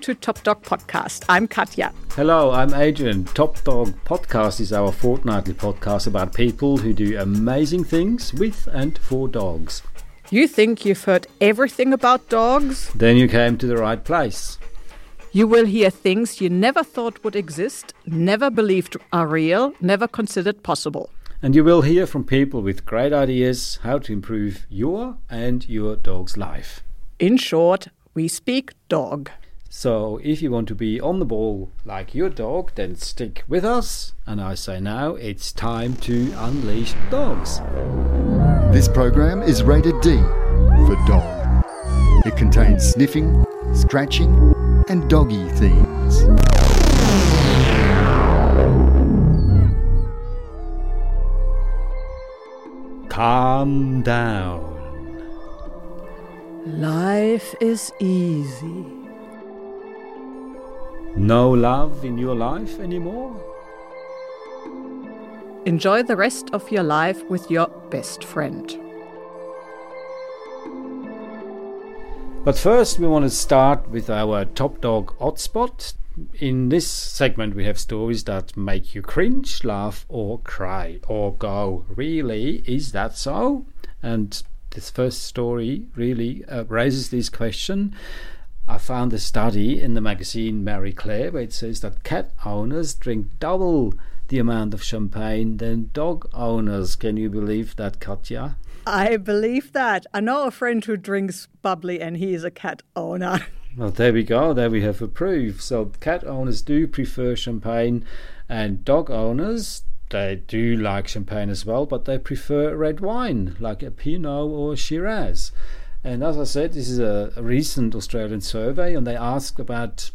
To Top Dog Podcast. I'm Katja. Hello, I'm Adrian. Top Dog Podcast is our fortnightly podcast about people who do amazing things with and for dogs. You think you've heard everything about dogs? Then you came to the right place. You will hear things you never thought would exist, never believed are real, never considered possible. And you will hear from people with great ideas how to improve your and your dog's life. In short, we speak dog. So if you want to be on the ball like your dog, then stick with us. And I say now it's time to unleash dogs. This program is rated D for dog. It contains sniffing, scratching, and doggy themes. Calm down. Life is easy. No love in your life anymore? Enjoy the rest of your life with your best friend. But first, we want to start with our top dog hotspot. In this segment, we have stories that make you cringe, laugh, or cry, or go, Really? Is that so? And this first story really uh, raises this question. I found a study in the magazine Marie Claire where it says that cat owners drink double the amount of champagne than dog owners. Can you believe that, Katja? I believe that. I know a friend who drinks bubbly and he is a cat owner. Well, there we go. There we have a proof. So, cat owners do prefer champagne, and dog owners they do like champagne as well, but they prefer red wine like a Pinot or a Shiraz. And as I said, this is a, a recent Australian survey, and they asked about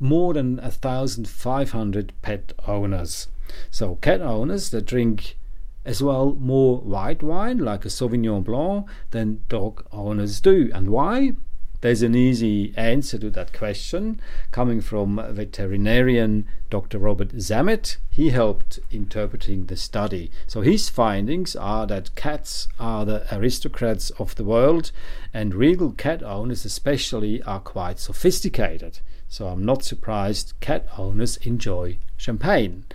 more than 1,500 pet owners. So, cat owners that drink as well more white wine like a Sauvignon Blanc than dog owners do. And why? There's an easy answer to that question coming from veterinarian Dr. Robert Zammit. He helped interpreting the study. So his findings are that cats are the aristocrats of the world and regal cat owners especially are quite sophisticated. So I'm not surprised cat owners enjoy champagne.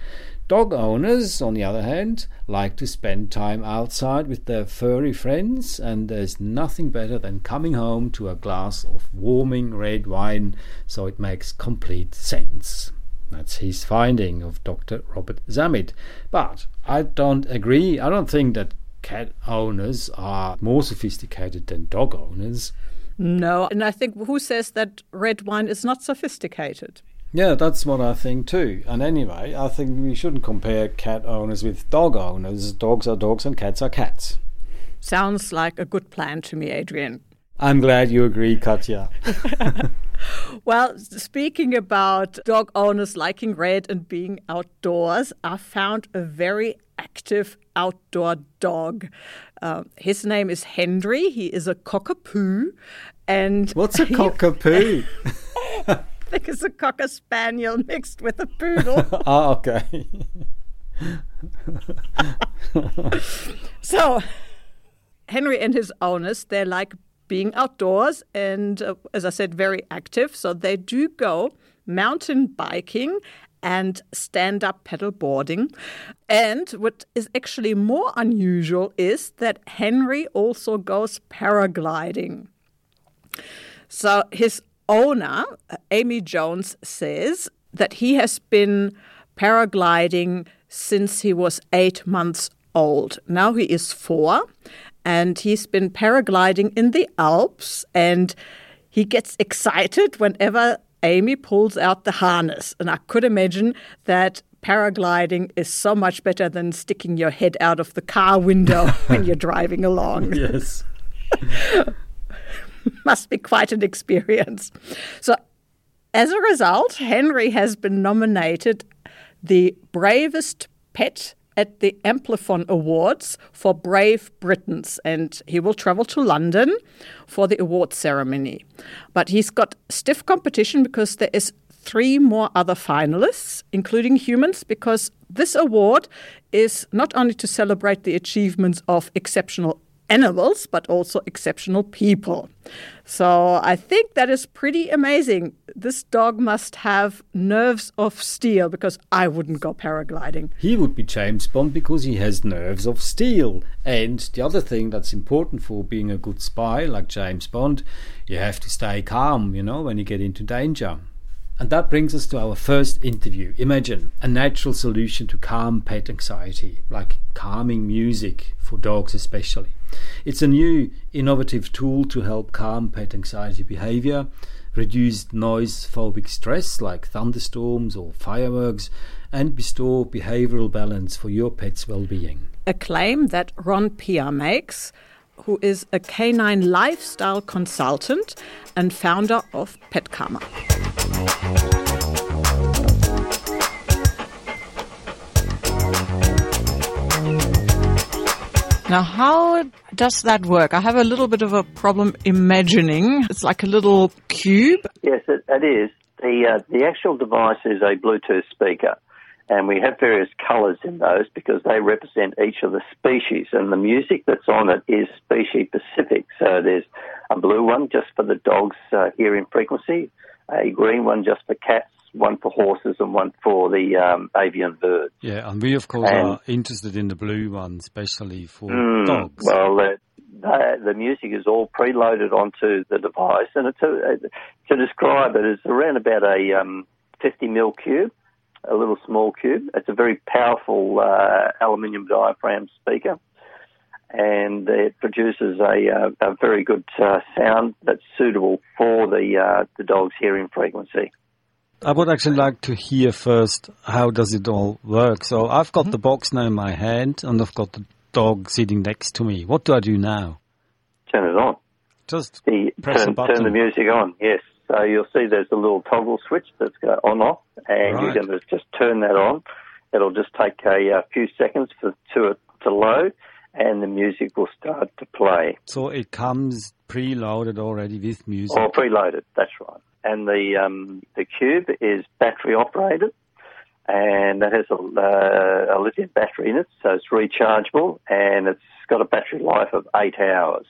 Dog owners, on the other hand, like to spend time outside with their furry friends, and there's nothing better than coming home to a glass of warming red wine, so it makes complete sense. That's his finding of Dr. Robert Zammit. But I don't agree. I don't think that cat owners are more sophisticated than dog owners. No, and I think who says that red wine is not sophisticated? Yeah, that's what I think too. And anyway, I think we shouldn't compare cat owners with dog owners. Dogs are dogs and cats are cats. Sounds like a good plan to me, Adrian. I'm glad you agree, Katja. well, speaking about dog owners liking red and being outdoors, I found a very active outdoor dog. Uh, his name is Henry. He is a cockapoo. And what's a cockapoo? think it's a cocker spaniel mixed with a poodle. oh, okay. so, Henry and his owners, they're like being outdoors and, uh, as I said, very active. So, they do go mountain biking and stand up pedal boarding. And what is actually more unusual is that Henry also goes paragliding. So, his owner, Amy Jones, says that he has been paragliding since he was eight months old. Now he is four, and he's been paragliding in the Alps, and he gets excited whenever Amy pulls out the harness. And I could imagine that paragliding is so much better than sticking your head out of the car window when you're driving along. Yes. must be quite an experience. So, as a result, Henry has been nominated the bravest pet at the Amplifon Awards for Brave Britons, and he will travel to London for the award ceremony. But he's got stiff competition because there is three more other finalists, including humans, because this award is not only to celebrate the achievements of exceptional animals, but also exceptional people. So I think that is pretty amazing. This dog must have nerves of steel because I wouldn't go paragliding. He would be James Bond because he has nerves of steel. And the other thing that's important for being a good spy, like James Bond, you have to stay calm, you know, when you get into danger. And that brings us to our first interview. Imagine a natural solution to calm pet anxiety, like calming music for dogs especially. It's a new innovative tool to help calm pet anxiety behavior, reduce noise phobic stress like thunderstorms or fireworks, and restore behavioral balance for your pet's well being. A claim that Ron Pia makes who is a canine lifestyle consultant and founder of PetCalmer. Now, how does that work? I have a little bit of a problem imagining. It's like a little cube. Yes, it, it is. The, uh, the actual device is a Bluetooth speaker and we have various colours in those because they represent each of the species, and the music that's on it is species specific. So there's a blue one just for the dog's uh, hearing frequency, a green one just for cats, one for horses, and one for the um, avian birds. Yeah, and we of course and, are interested in the blue one, especially for mm, dogs. Well, uh, the, the music is all preloaded onto the device, and it's a, to describe it, it's around about a um, 50 mil cube a little small cube. It's a very powerful uh, aluminium diaphragm speaker, and it produces a, uh, a very good uh, sound that's suitable for the uh, the dog's hearing frequency. I would actually like to hear first how does it all work. So I've got mm-hmm. the box now in my hand, and I've got the dog sitting next to me. What do I do now? Turn it on. Just the, press turn, button. turn the music on. Yes. So you'll see there's a little toggle switch that's go on off, and right. you're going to just turn that on. It'll just take a, a few seconds for to it to load, and the music will start to play. So it comes preloaded already with music. Oh, preloaded. That's right. And the um, the cube is battery operated, and that has a, uh, a lithium battery in it, so it's rechargeable, and it's got a battery life of eight hours.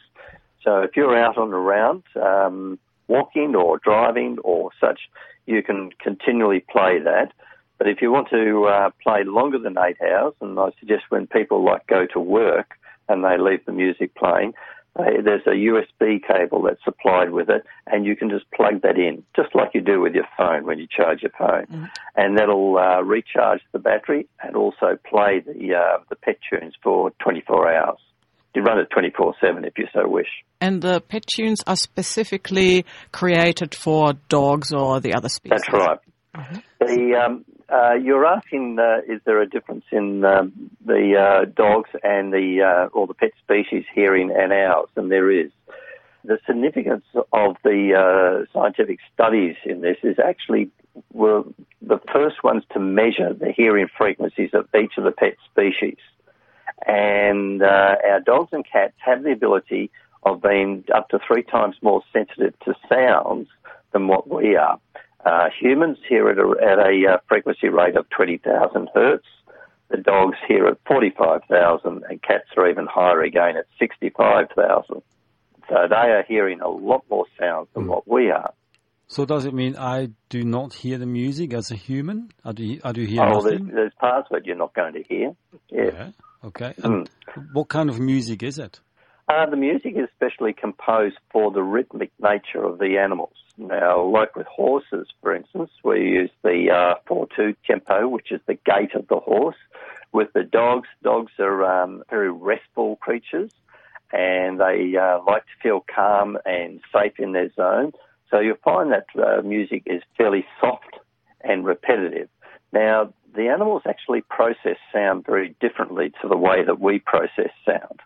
So if you're out on the round, um, walking or driving or such, you can continually play that. But if you want to uh, play longer than eight hours, and I suggest when people like go to work and they leave the music playing, they, there's a USB cable that's supplied with it, and you can just plug that in, just like you do with your phone when you charge your phone, mm-hmm. and that'll uh, recharge the battery and also play the uh, the pet tunes for 24 hours you run it 24 7 if you so wish. And the pet tunes are specifically created for dogs or the other species? That's right. Mm-hmm. The, um, uh, you're asking, uh, is there a difference in um, the uh, dogs and the uh, or the pet species hearing and ours? And there is. The significance of the uh, scientific studies in this is actually were the first ones to measure the hearing frequencies of each of the pet species. And uh, our dogs and cats have the ability of being up to three times more sensitive to sounds than what we are. Uh, humans hear at a, at a uh, frequency rate of 20,000 hertz. The dogs hear at 45,000 and cats are even higher again at 65,000. So they are hearing a lot more sound than mm. what we are. So does it mean I do not hear the music as a human? I do, I do hear oh, nothing? There's, there's parts it you're not going to hear. Yes. Yeah. Okay. And mm. what kind of music is it? Uh, the music is specially composed for the rhythmic nature of the animals. Now, like with horses, for instance, we use the uh, 4-2 tempo, which is the gait of the horse. With the dogs, dogs are um, very restful creatures and they uh, like to feel calm and safe in their zone. So you'll find that uh, music is fairly soft and repetitive. Now, the animals actually process sound very differently to the way that we process sound.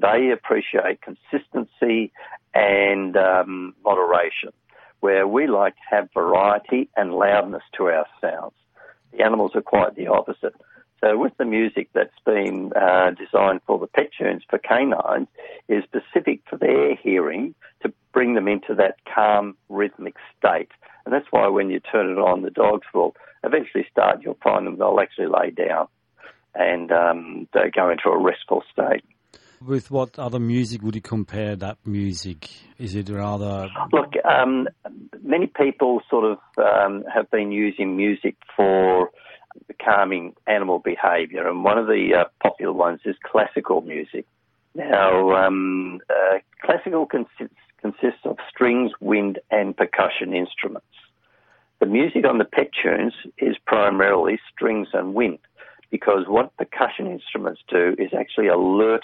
They appreciate consistency and um, moderation, where we like to have variety and loudness to our sounds. The animals are quite the opposite. So with the music that's been uh, designed for the pet tunes for canines is specific for their hearing to bring them into that calm rhythmic state. And that's why when you turn it on, the dogs will eventually start, you'll find them they'll actually lay down and um, they go into a restful state. With what other music would you compare that music? Is it rather. Look, um, many people sort of um, have been using music for calming animal behaviour, and one of the uh, popular ones is classical music. Now, um, uh, classical consists, consists of strings, wind, and percussion instruments. The music on the pet tunes is primarily strings and wind because what percussion instruments do is actually alert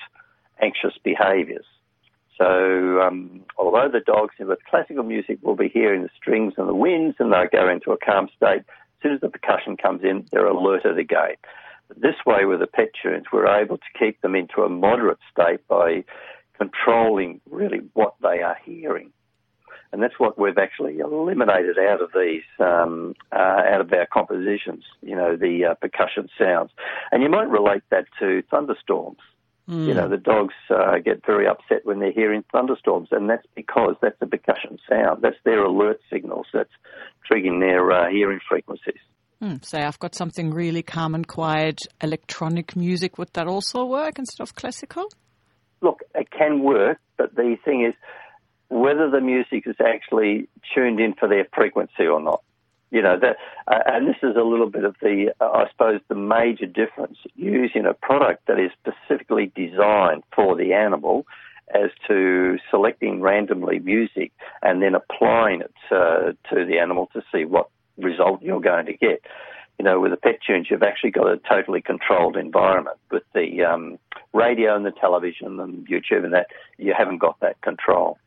anxious behaviours. So, um, although the dogs with classical music will be hearing the strings and the winds and they go into a calm state, soon as the percussion comes in, they're alerted again. This way, with the pet tunes, we're able to keep them into a moderate state by controlling really what they are hearing and that's what we've actually eliminated out of these, um, uh, out of our compositions. You know, the uh, percussion sounds, and you might relate that to thunderstorms. Mm. You know, the dogs uh, get very upset when they're hearing thunderstorms, and that's because that's a percussion sound. That's their alert signals. That's triggering their uh, hearing frequencies. Mm, say I've got something really calm and quiet, electronic music. Would that also work instead of classical? Look, it can work, but the thing is, whether the music is actually tuned in for their frequency or not. You know, that, uh, and this is a little bit of the, uh, I suppose, the major difference using a product that is specifically designed for the animal as to selecting randomly music and then applying it uh, to the animal to see what result you're going to get. You know, with the pet tunes, you've actually got a totally controlled environment. With the um, radio and the television and YouTube and that, you haven't got that control.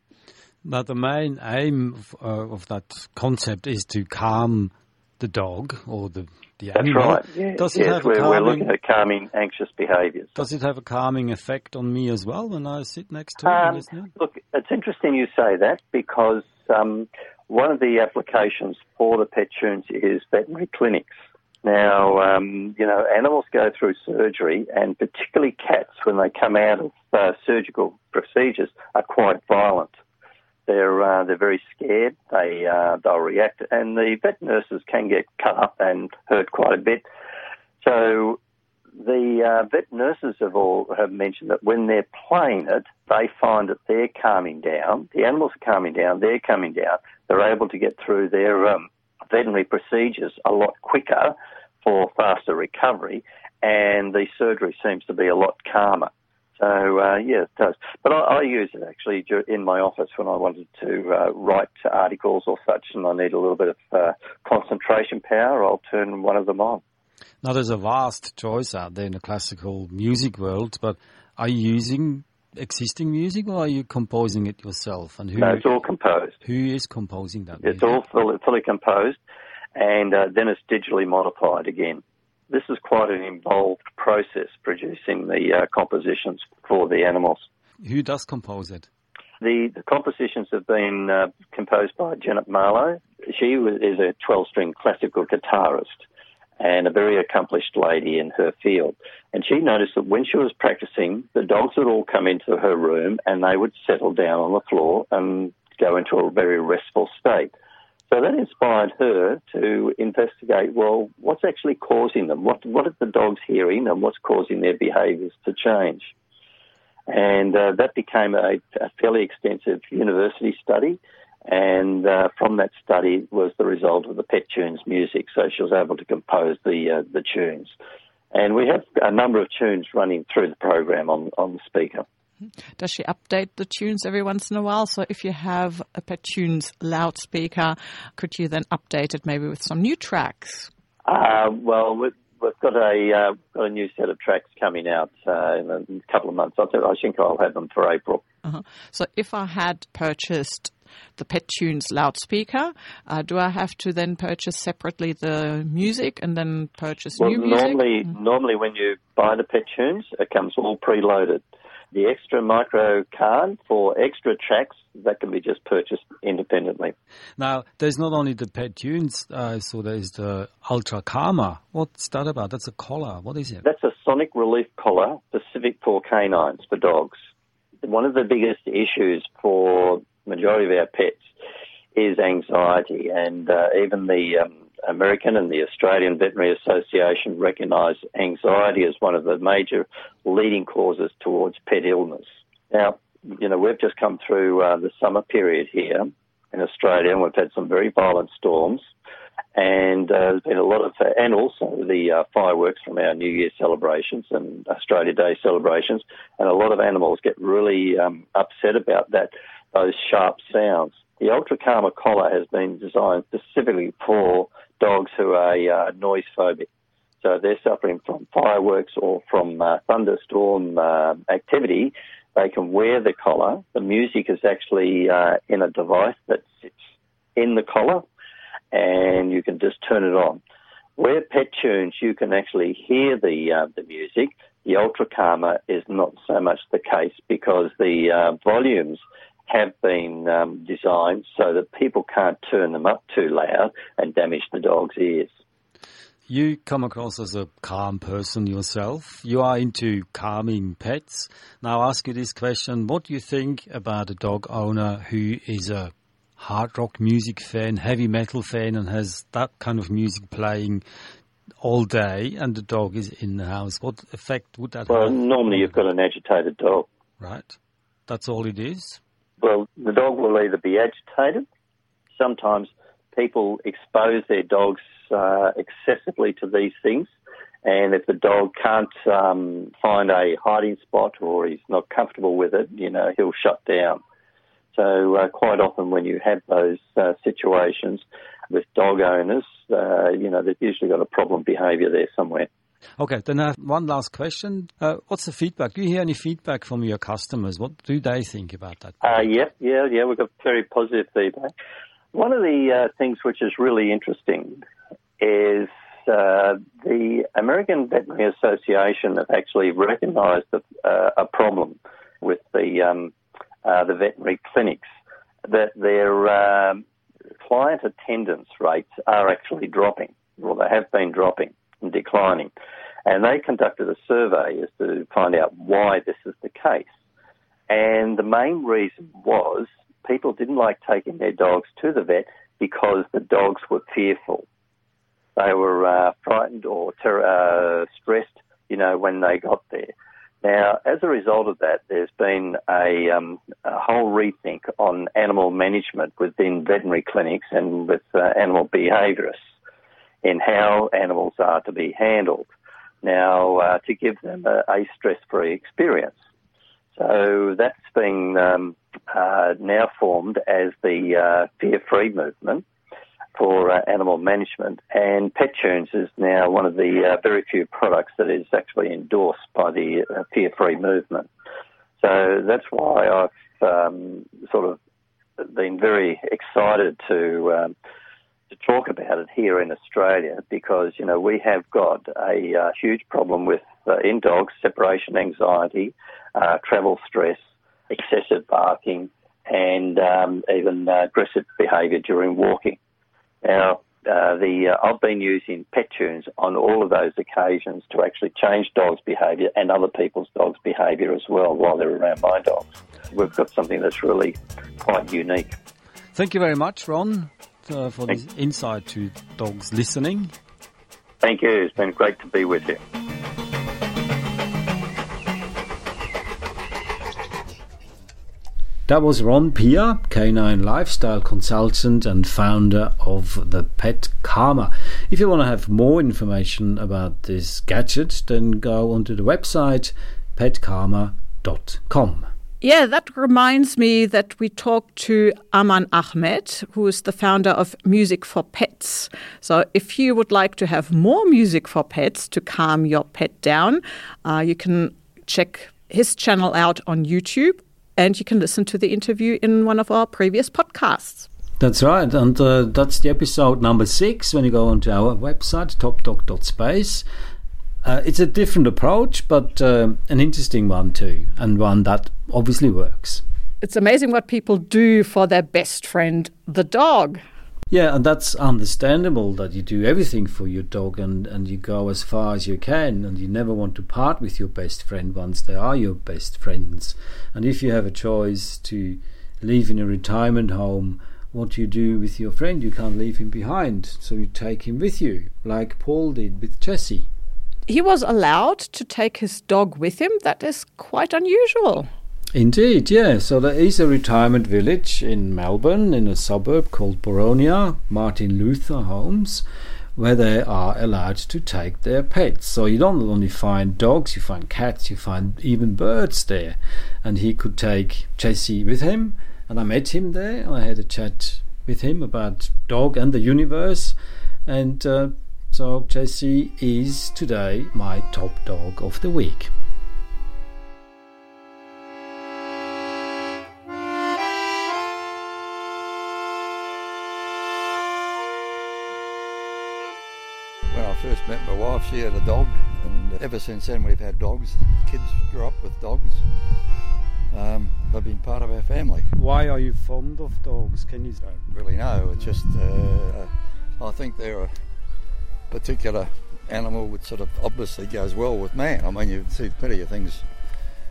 But the main aim of, uh, of that concept is to calm the dog or the, the animal. That's right. Yeah. Does it yes, have we're, calming, we're looking at calming anxious behaviours. Does it have a calming effect on me as well when I sit next to um, it? Look, it's interesting you say that because um, one of the applications for the pet tunes is veterinary clinics. Now, um, you know, animals go through surgery, and particularly cats, when they come out of uh, surgical procedures, are quite violent. They're uh, they're very scared. They uh, they'll react, and the vet nurses can get cut up and hurt quite a bit. So the uh, vet nurses have all have mentioned that when they're playing it, they find that they're calming down. The animals are calming down. They're calming down. They're able to get through their um, veterinary procedures a lot quicker for faster recovery, and the surgery seems to be a lot calmer. So uh, yeah, it does. But I, I, use it actually in my office when I wanted to uh, write articles or such, and I need a little bit of uh, concentration power. I'll turn one of them on. Now, there's a vast choice out there in the classical music world, but are you using existing music or are you composing it yourself? And who, no, it's all composed. Who is composing that? It's music? all fully, fully composed, and uh, then it's digitally modified again this is quite an involved process producing the uh, compositions for the animals. Who does compose it? The, the compositions have been uh, composed by Janet Marlowe. She is a 12 string classical guitarist and a very accomplished lady in her field. And she noticed that when she was practicing, the dogs would all come into her room and they would settle down on the floor and go into a very restful state. So that inspired her to investigate, well, what's actually causing them? What, what are the dogs hearing and what's causing their behaviours to change? And uh, that became a, a, fairly extensive university study. And uh, from that study was the result of the Pet Tunes music. So she was able to compose the, uh, the tunes. And we have a number of tunes running through the program on, on the speaker. Does she update the tunes every once in a while? So if you have a Pet Tunes loudspeaker, could you then update it maybe with some new tracks? Uh, well, we've, we've, got a uh, got a new set of tracks coming out uh, in a couple of months. I think I'll have them for April. Uh-huh. So if I had purchased the Pet Tunes loudspeaker. Uh, do I have to then purchase separately the music and then purchase well, new music? Normally, mm-hmm. normally when you buy the Pet Tunes, it comes all preloaded the extra micro card for extra tracks that can be just purchased independently. Now, there's not only the pet tunes, uh, so there's the Ultra Calmer. What's that about? That's a collar. What is it? That's a sonic relief collar specific for canines, for dogs. One of the biggest issues for majority of our pets is anxiety, and uh, even the um, American and the Australian Veterinary Association recognise anxiety as one of the major leading causes towards pet illness. Now, you know, we've just come through uh, the summer period here in Australia, and we've had some very violent storms. And uh, there's been a lot of, and also the uh, fireworks from our New Year celebrations and Australia Day celebrations, and a lot of animals get really um, upset about that, those sharp sounds. The Ultra Calmer collar has been designed specifically for dogs who are uh, noise phobic. So they're suffering from fireworks or from uh, thunderstorm uh, activity. They can wear the collar. The music is actually uh, in a device that sits in the collar, and you can just turn it on. Where pet tunes, you can actually hear the uh, the music. The Ultra Calmer is not so much the case because the uh, volumes have been um, designed so that people can't turn them up too loud and damage the dog's ears. You come across as a calm person yourself. You are into calming pets. Now, I'll ask you this question. What do you think about a dog owner who is a hard rock music fan, heavy metal fan, and has that kind of music playing all day, and the dog is in the house? What effect would that well, have? Well, normally you've got an agitated dog. Right. That's all it is? Well, the dog will either be agitated. Sometimes people expose their dogs uh, excessively to these things, and if the dog can't um, find a hiding spot or he's not comfortable with it, you know, he'll shut down. So uh, quite often when you have those uh, situations with dog owners, uh, you know, they've usually got a problem behaviour there somewhere. Okay, then I have one last question. Uh, what's the feedback? Do you hear any feedback from your customers? What do they think about that? Uh, yeah, yeah, yeah. We've got very positive feedback. One of the uh, things which is really interesting is uh, the American Veterinary Association have actually recognised a, uh, a, problem with the um, uh, the veterinary clinics that their um, client attendance rates are actually dropping, or they have been dropping declining. And they conducted a survey as to find out why this is the case. And the main reason was people didn't like taking their dogs to the vet because the dogs were fearful. They were uh, frightened or ter- uh, stressed, you know, when they got there. Now, as a result of that, there's been a, um, a whole rethink on animal management within veterinary clinics and with uh, animal behaviourists in how animals are to be handled. Now, uh, to give them a, a stress-free experience. So that's been um, uh, now formed as the uh, fear-free movement for uh, animal management, and Pet Tunes is now one of the uh, very few products that is actually endorsed by the uh, fear-free movement. So that's why I've um, sort of been very excited to um, to talk about it here in Australia because you know we have got a uh, huge problem with uh, in dogs separation anxiety, uh, travel stress, excessive barking, and um, even uh, aggressive behaviour during walking. Now, uh, the uh, I've been using pet tunes on all of those occasions to actually change dogs' behaviour and other people's dogs' behaviour as well while they're around my dogs. We've got something that's really quite unique. Thank you very much, Ron uh, for Thank this insight to dogs listening. Thank you. It's been great to be with you. That was Ron Pia, canine lifestyle consultant and founder of the Pet Karma. If you want to have more information about this gadget, then go onto the website petcalmer.com. Yeah, that reminds me that we talked to Aman Ahmed, who is the founder of Music for Pets. So, if you would like to have more music for pets to calm your pet down, uh, you can check his channel out on YouTube and you can listen to the interview in one of our previous podcasts. That's right, and uh, that's the episode number six. When you go onto our website, topdog.space, uh, it's a different approach, but uh, an interesting one too, and one that obviously works. It's amazing what people do for their best friend, the dog. Yeah, and that's understandable that you do everything for your dog and, and you go as far as you can and you never want to part with your best friend once they are your best friends. And if you have a choice to live in a retirement home what do you do with your friend, you can't leave him behind, so you take him with you, like Paul did with Jessie. He was allowed to take his dog with him. That is quite unusual. Indeed, yeah. So there is a retirement village in Melbourne, in a suburb called Boronia, Martin Luther Homes, where they are allowed to take their pets. So you don't only find dogs, you find cats, you find even birds there. And he could take Jessie with him, and I met him there. I had a chat with him about dog and the universe, and uh, so Jessie is today my top dog of the week. Wife, she had a dog, and ever since then we've had dogs. Kids grew up with dogs. Um, they've been part of our family. Why are you fond of dogs? Can you? I Don't really know. It's just uh, I think they're a particular animal which sort of obviously goes well with man. I mean, you see plenty of things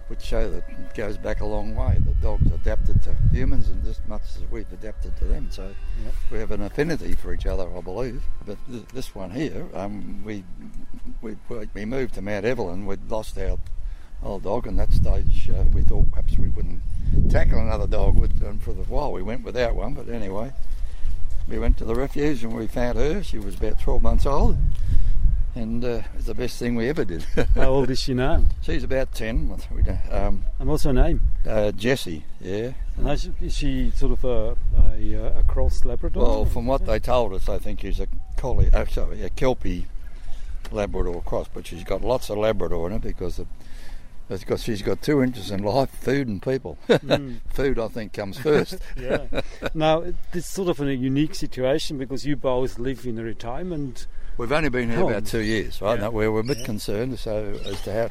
which show that it goes back a long way. The dog's adapted to humans and just much as we've adapted to them. So Yep. we have an affinity for each other, I believe. But th- this one here, um, we, we we moved to Mount Evelyn. We'd lost our old dog, and that stage uh, we thought perhaps we wouldn't tackle another dog. With, and for a while we went without one. But anyway, we went to the refuge and we found her. She was about 12 months old. And uh, it was the best thing we ever did. How old is she now? She's about 10. We don't- Um, And what's her name? uh, Jessie, yeah. And is is she sort of a, a, a cross Labrador? Well, from what they told us, I think she's a collie, uh, sorry, a Kelpie Labrador cross, but she's got lots of Labrador in her because of, it's got, she's got two interests in life, food and people. Mm. food, I think, comes first. yeah. Now, it's sort of a unique situation because you both live in a retirement. We've only been here Home. about two years, right? Yeah. We're, we're a bit concerned so as to how,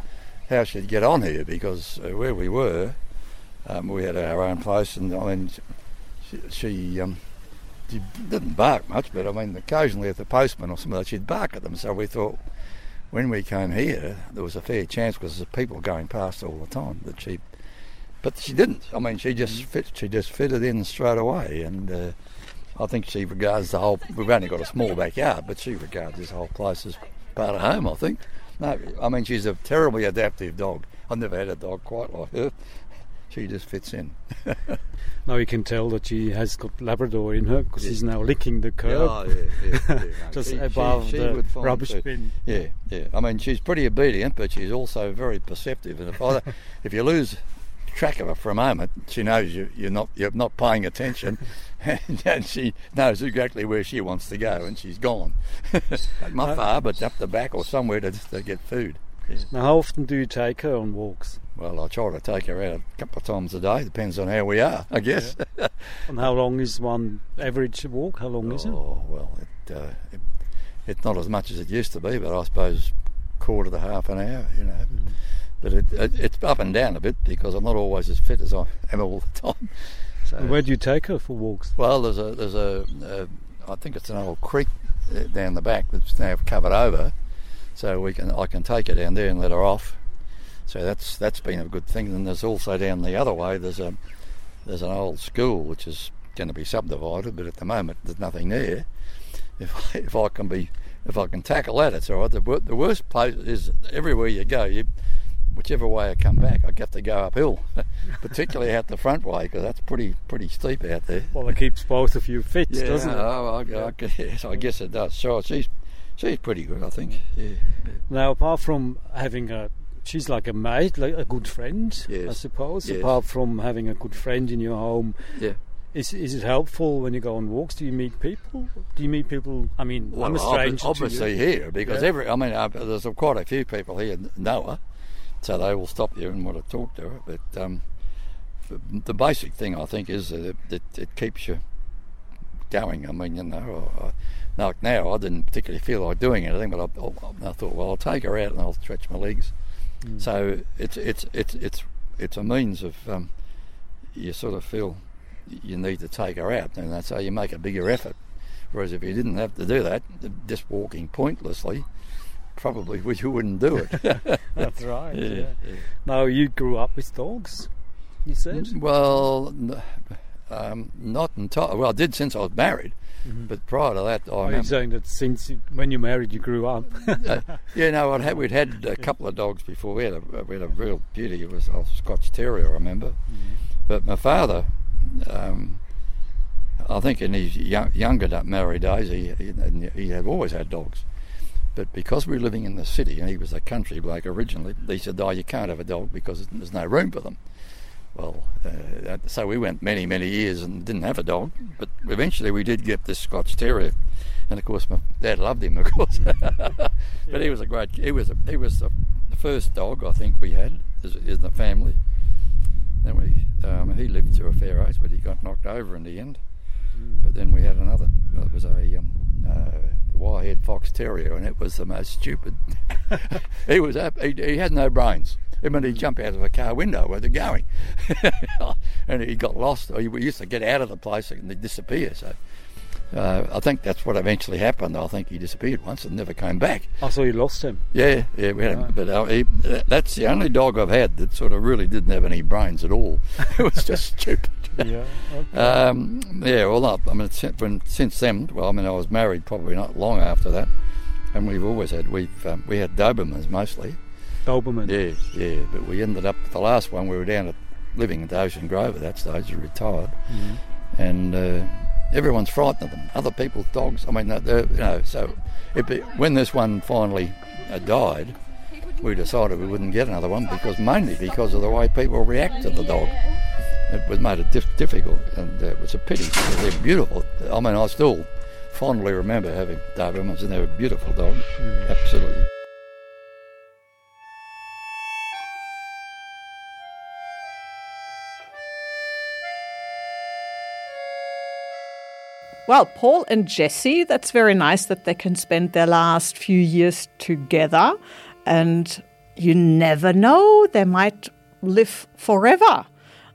how she'd get on here because uh, where we were, um, we had our own place, and I mean, she, she, um, she didn't bark much, but I mean, occasionally if the postman or something, she'd bark at them. So we thought when we came here, there was a fair chance because there's people going past all the time that she, but she didn't. I mean, she just fit. She just fitted in straight away, and. Uh, I think she regards the whole. We've only got a small backyard, but she regards this whole place as part of home. I think. No, I mean she's a terribly adaptive dog. I've never had a dog quite like her. She just fits in. Now you can tell that she has got Labrador in her because Yeah. she's now licking the curb. Oh, yeah, yeah, no, Just she- she- above she the rubbish food. bin. Yeah, yeah. I mean, she's pretty obedient, but she's also very perceptive. And if I, if you lose track of her for a moment, she knows you, you're not you're not paying attention, and, and she knows exactly where she wants to go, and she's gone. not far, but up the back or somewhere to, to get food. Yeah. Now, how often do you take her on walks? Well, I try to take her out a couple of times a day. Depends on how we are, I guess. And how long is one average walk? How long is it? Oh well, it, uh, it, it's not as much as it used to be, but I suppose quarter to half an hour, you know. Mm-hmm. But it, it, it's up and down a bit because I'm not always as fit as I am all the time. So, where do you take her for walks? well, there's a there's a, a I think it's an old creek uh, down the back that's now covered over, so we can I can take her down there and let her off. So that's that's been a good thing. And there's also down the other way there's a there's an old school which is going to be subdivided, but at the moment there's nothing there. If if I can be if I can tackle that, it's all right. The, the worst place is everywhere you go, you whichever way I come back, I have to go uphill, particularly out the front way because that's pretty pretty steep out there. Well, it keeps both of you fit, doesn't it? Oh, I, I, yes, I guess it does. Sure, she's she's pretty good, I think. Yeah. Now, apart from having a, she's like a mate, like a good friend, I suppose. Yes. Apart from having a good friend in your home, Yeah. is is it helpful when you go on walks? Do you meet people? Do you meet people? I mean, I'm a stranger obvi- obviously here because Yeah. every I mean there's quite a few people here know her, so they will stop you and want to talk to her. But um, the- basic thing I think is that it, it, it keeps you going. I mean, you know, I, now, now I didn't particularly feel like doing anything, but I, I, I thought, well, I'll take her out and I'll stretch my legs. Mm. So it's it's it's it's it's a means of um, you sort of feel you need to take her out, and that's how you make a bigger effort. Whereas if you didn't have to do that, just walking pointlessly, probably you wouldn't do it. That's right. Yeah, yeah. Now, you grew up with dogs, you said? Well, n- Um, not entirely. Well, I did since I was married, but prior to that, I Are you saying that since you- when you married you grew up? uh, yeah, no, I'd had, we'd had a couple of dogs before. We had a, we had a real beauty. It was a Scotch Terrier, I remember. But my father, um, I think in his young, younger da- married days, he, he, he had always had dogs. But because we were living in the city and he was a country bloke originally, he said, "Oh, you can't have a dog because there's no room for them." Well, uh, that- so we went many, many years and didn't have a dog. But eventually we did get this Scotch Terrier, and of course my dad loved him, of course. but he was a great. He was a, he was the, the first dog I think we had in the family. Then we um, he lived to a fair age, but he got knocked over in the end. But then we had another. It was a um, uh, terrier, and it was the most stupid. he was ap- he, he had no brains. I he'd jump out of a car window where they're going, and he got lost. He used to get out of the place and disappear. So. Uh, I think that's what eventually happened. I think he disappeared once and never came back. I saw you lost him. Yeah, yeah, we had him, Right. but uh, he, that's the only dog I've had that sort of really didn't have any brains at all. it was just stupid. Yeah. Okay. Um, yeah, well, I mean, since, when, since then, well, I mean, I was married probably not long after that, and we've always had we've um, we had Dobermans mostly. Doberman. Yeah, yeah, but we ended up the last one. We were down at living at Ocean Grove at that stage. We retired, and uh, everyone's frightened of them. Other people's dogs. I mean, they're, you know. So it be, when this one finally uh, died, we decided we wouldn't get another one because mainly because of the way people react to the dog. It was made it dif- difficult, and uh, it was a pity because they're beautiful. I mean, I still fondly remember having Dobermans, and they were beautiful dogs. Absolutely. Well, Paul and Jessie, that's very nice that they can spend their last few years together. And you never know, they might live forever.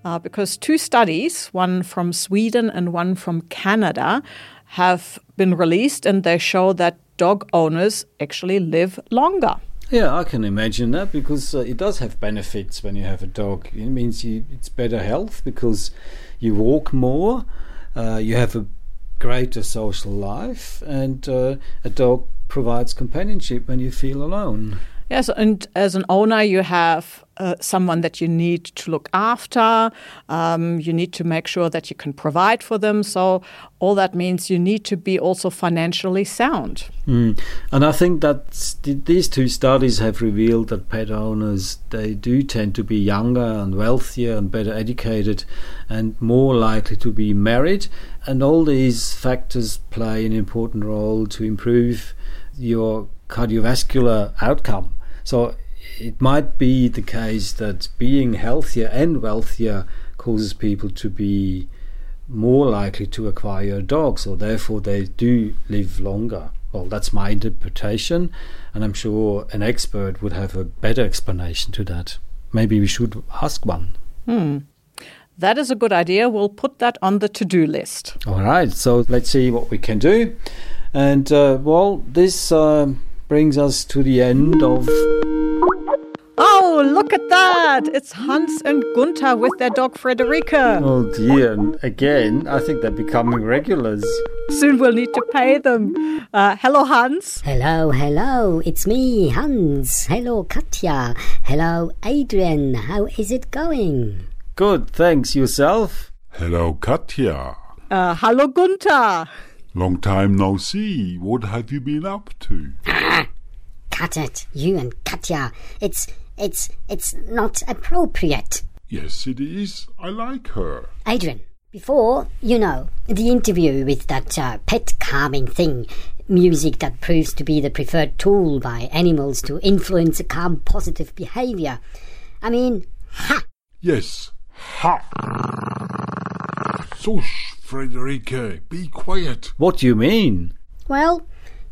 Uh, because two studies, one from Sweden and one from Canada, have been released and they show that dog owners actually live longer. Yeah, I can imagine that because uh, it does have benefits when you have a dog. It means you, it's better health because you walk more, uh, you have a greater social life, and uh, a dog provides companionship when you feel alone. Yes, and as an owner, you have uh, someone that you need to look after. Um, you need to make sure that you can provide for them. So, all that means you need to be also financially sound. Mm. And I think that these two studies have revealed that pet owners they do tend to be younger and wealthier and better educated and more likely to be married. And all these factors play an important role to improve your cardiovascular outcome. So it might be the case that being healthier and wealthier causes people to be more likely to acquire a dog, so therefore they do live longer. Well, that's my interpretation, and I'm sure an expert would have a better explanation to that. Maybe we should ask one. That is a good idea. We'll put that on the to do list. All right, so let's see what we can do. And uh, well, this uh, brings us to the end of. Oh, look at that! It's Hans and Gunther with their dog Frederica. Oh dear, and again, I think they're becoming regulars. Soon we'll need to pay them. Uh, hello, Hans. Hello, hello, it's me, Hans. Hello, Katja. Hello, Adrian. How is it going? Good, thanks. Yourself? Hello, Katja. Uh, hello, Gunther. Long time no see. What have you been up to? Cut it, you and Katja. It's it's it's not appropriate. Yes, it is. I like her. Adrian, before, you know, the interview with that uh, pet calming thing, music that proves to be the preferred tool by animals to influence a calm, positive behavior. I mean, ha! Yes. Ha! Shush, Frederica. Be quiet. What do you mean? Well,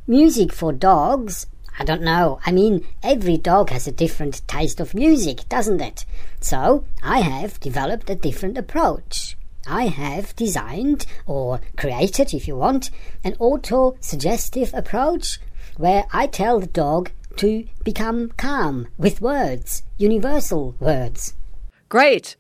music for dogs. I don't know. I mean, every dog has a different taste of music, doesn't it? So, I have developed a different approach. I have designed, or created if you want, an auto suggestive approach where I tell the dog to become calm with words, universal words. Great.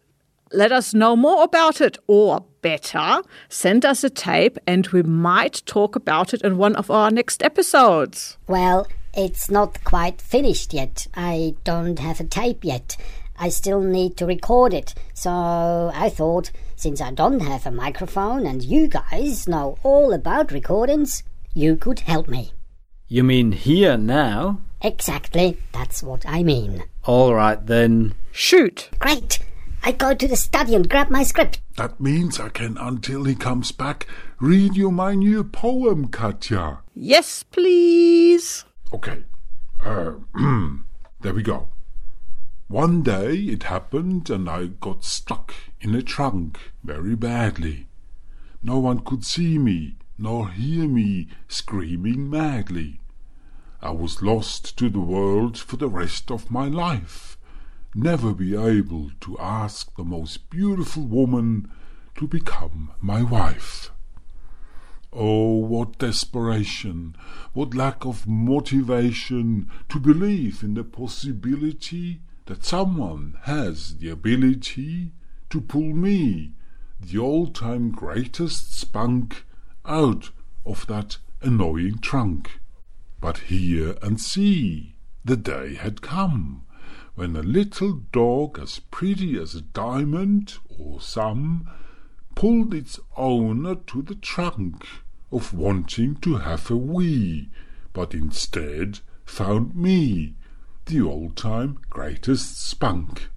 Let us know more about it or better send us a tape and we might talk about it in one of our next episodes. Well, it's not quite finished yet. I don't have a tape yet. I still need to record it. So I thought, since I don't have a microphone and you guys know all about recordings, you could help me. You mean here now? Exactly, that's what I mean. All right then. Shoot! Great! I go to the study and grab my script. That means I can, until he comes back, read you my new poem, Katja. Yes, please. Okay. Uh, there we go. One day it happened and I got stuck in a trunk very badly. No one could see me nor hear me screaming madly. I was lost to the world for the rest of my life, never be able to ask the most beautiful woman to become my wife. Oh, what desperation, what lack of motivation to believe in the possibility that someone has the ability to pull me, the all-time greatest spunk, out of that annoying trunk. But hear and see, the day had come when a little dog as pretty as a diamond or some pulled its owner to the trunk of wanting to have a wee, but instead found me, the old-time greatest spunk.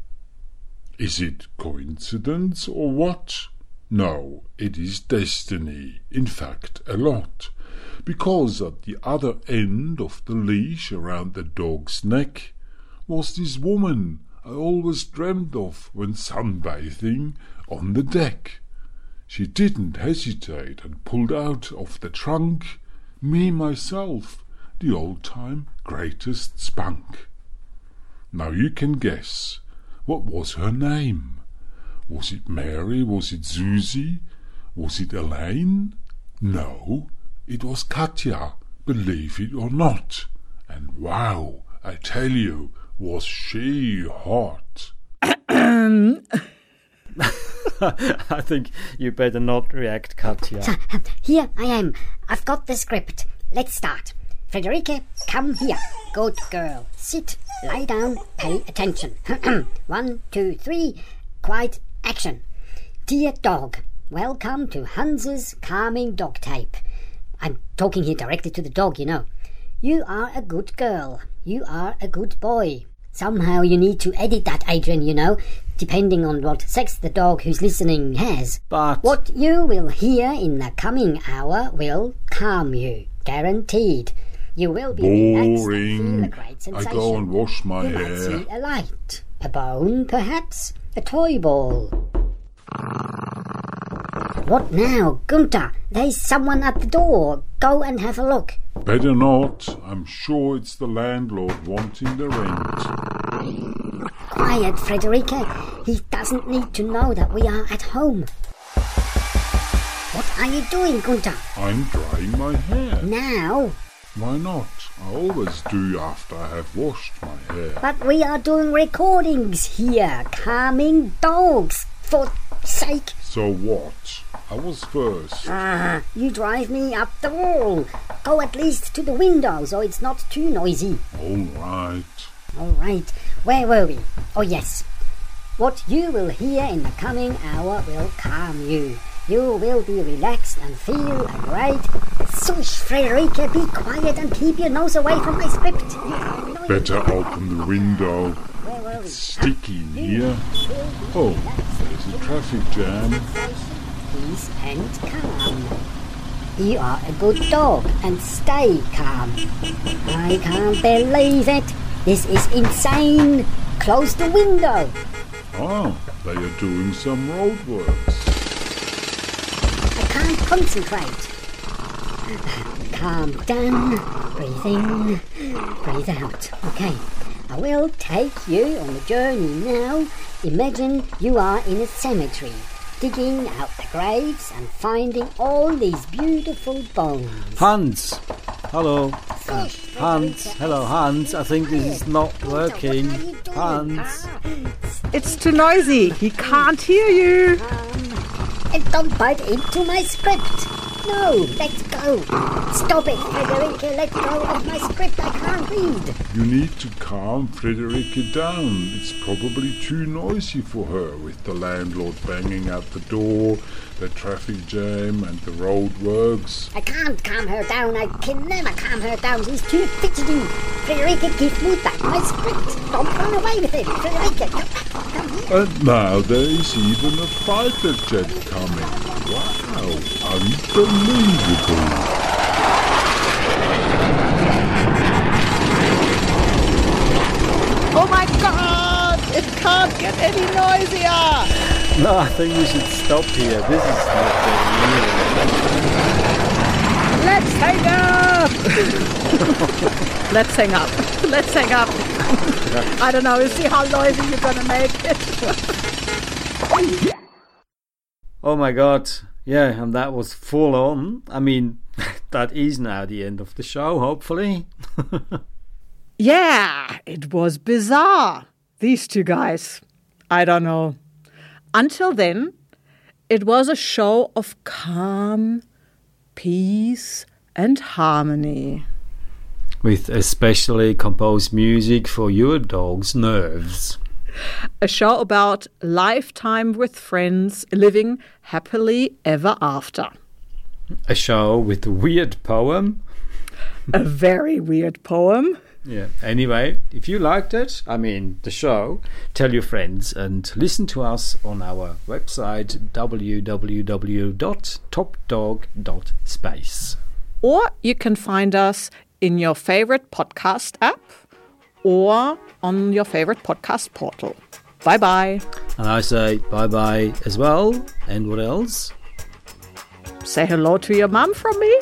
Is it coincidence or what? No, it is destiny, in fact a lot, because at the other end of the leash around the dog's neck was this woman I always dreamed of when sunbathing on the deck. She didn't hesitate and pulled out of the trunk me myself, the old-time greatest spunk. Now you can guess what was her name. Was it Mary? Was it Susie? Was it Elaine? No, it was Katja, believe it or not. And wow, I tell you, was she hot. I think you better not react, Katja. So, here I am. I've got the script. Let's start. Frederica, come here. Good girl. Sit, lie down, pay attention. One, two, three. Quiet, action. Dear dog, welcome to Hans's calming dog tape. I'm talking here directly to the dog, you know. You are a good girl. You are a good boy. Somehow you need to edit that, Adrian, you know, depending on what sex the dog who's listening has. But What you will hear in the coming hour will calm you, guaranteed. You will be relaxed and feel a Boring. great I go and wash my you might hair. see a light, a bone, perhaps, a toy ball. What now, Gunther? There's someone at the door. Go and have a look. Better not. I'm sure it's the landlord wanting the rent. Quiet, Frederica. He doesn't need to know that we are at home. What are you doing, Gunther? I'm drying my hair. Now? Why not? I always do after I have washed my hair. But we are doing recordings here, calming dogs. For sake. So what? I was first. Ah, you drive me up the wall. Go at least to the window so it's not too noisy. All right. All right, where were we? Oh, yes. What you will hear in the coming hour will calm you. You will be relaxed and feel a great. Shush, Frederica, be quiet and keep your nose away from my script. Better open the window. We? Sticky in here. You will be Oh, there's a traffic jam. peace and calm. You are a good dog and stay calm. I can't believe it. This is insane. Close the window. Ah, they are doing some roadworks. I can't concentrate. Calm down. Breathe in. Breathe out. Okay. I will take you on a journey now. Imagine you are in a cemetery, digging out the graves and finding all these beautiful bones. Hans, hello. Uh, Fish, Hans, hello Hans. I think this is not working. What are you doing? Hans. Hans. It's too noisy. He can't hear you. Calm. And don't bite into my script. No, let's go. Stop it, Frederica. Let go of my script. I can't read. You need to calm Frederica down. It's probably too noisy for her with the landlord banging at the door, the traffic jam, and the road works. I can't calm her down. I can never calm her down. She's too fidgety. Frederica, give me back my script. Don't run away with it. Frederica, come back. Come here. And now there is even a fighter jet coming. Wow, unbelievable. Oh my god! It can't get any noisier! No, I think we should stop here. This is not getting Let's hang up! Let's hang up. Let's hang up. I don't know. See how noisy you're gonna make it. Oh my god. Yeah, and that was full on. I mean, that is now the end of the show, hopefully. Yeah, it was bizarre. These two guys. I don't know. Until then, it was a show of calm, peace, and harmony. With especially composed music for your dog's nerves. A show about lifetime with friends living happily ever after. A show with a weird poem. A very weird poem. Yeah. Anyway, if you liked it, I mean the show, tell your friends and listen to us on our website www.topdog.space. Or you can find us in your favorite podcast app or on your favorite podcast portal. Bye bye. And I say bye bye as well. And what else? Say hello to your mum from me.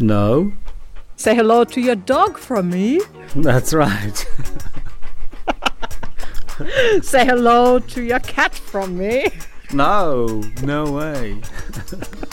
No, Say hello to your dog from me. that's right. Say hello to your cat from me. no, no way.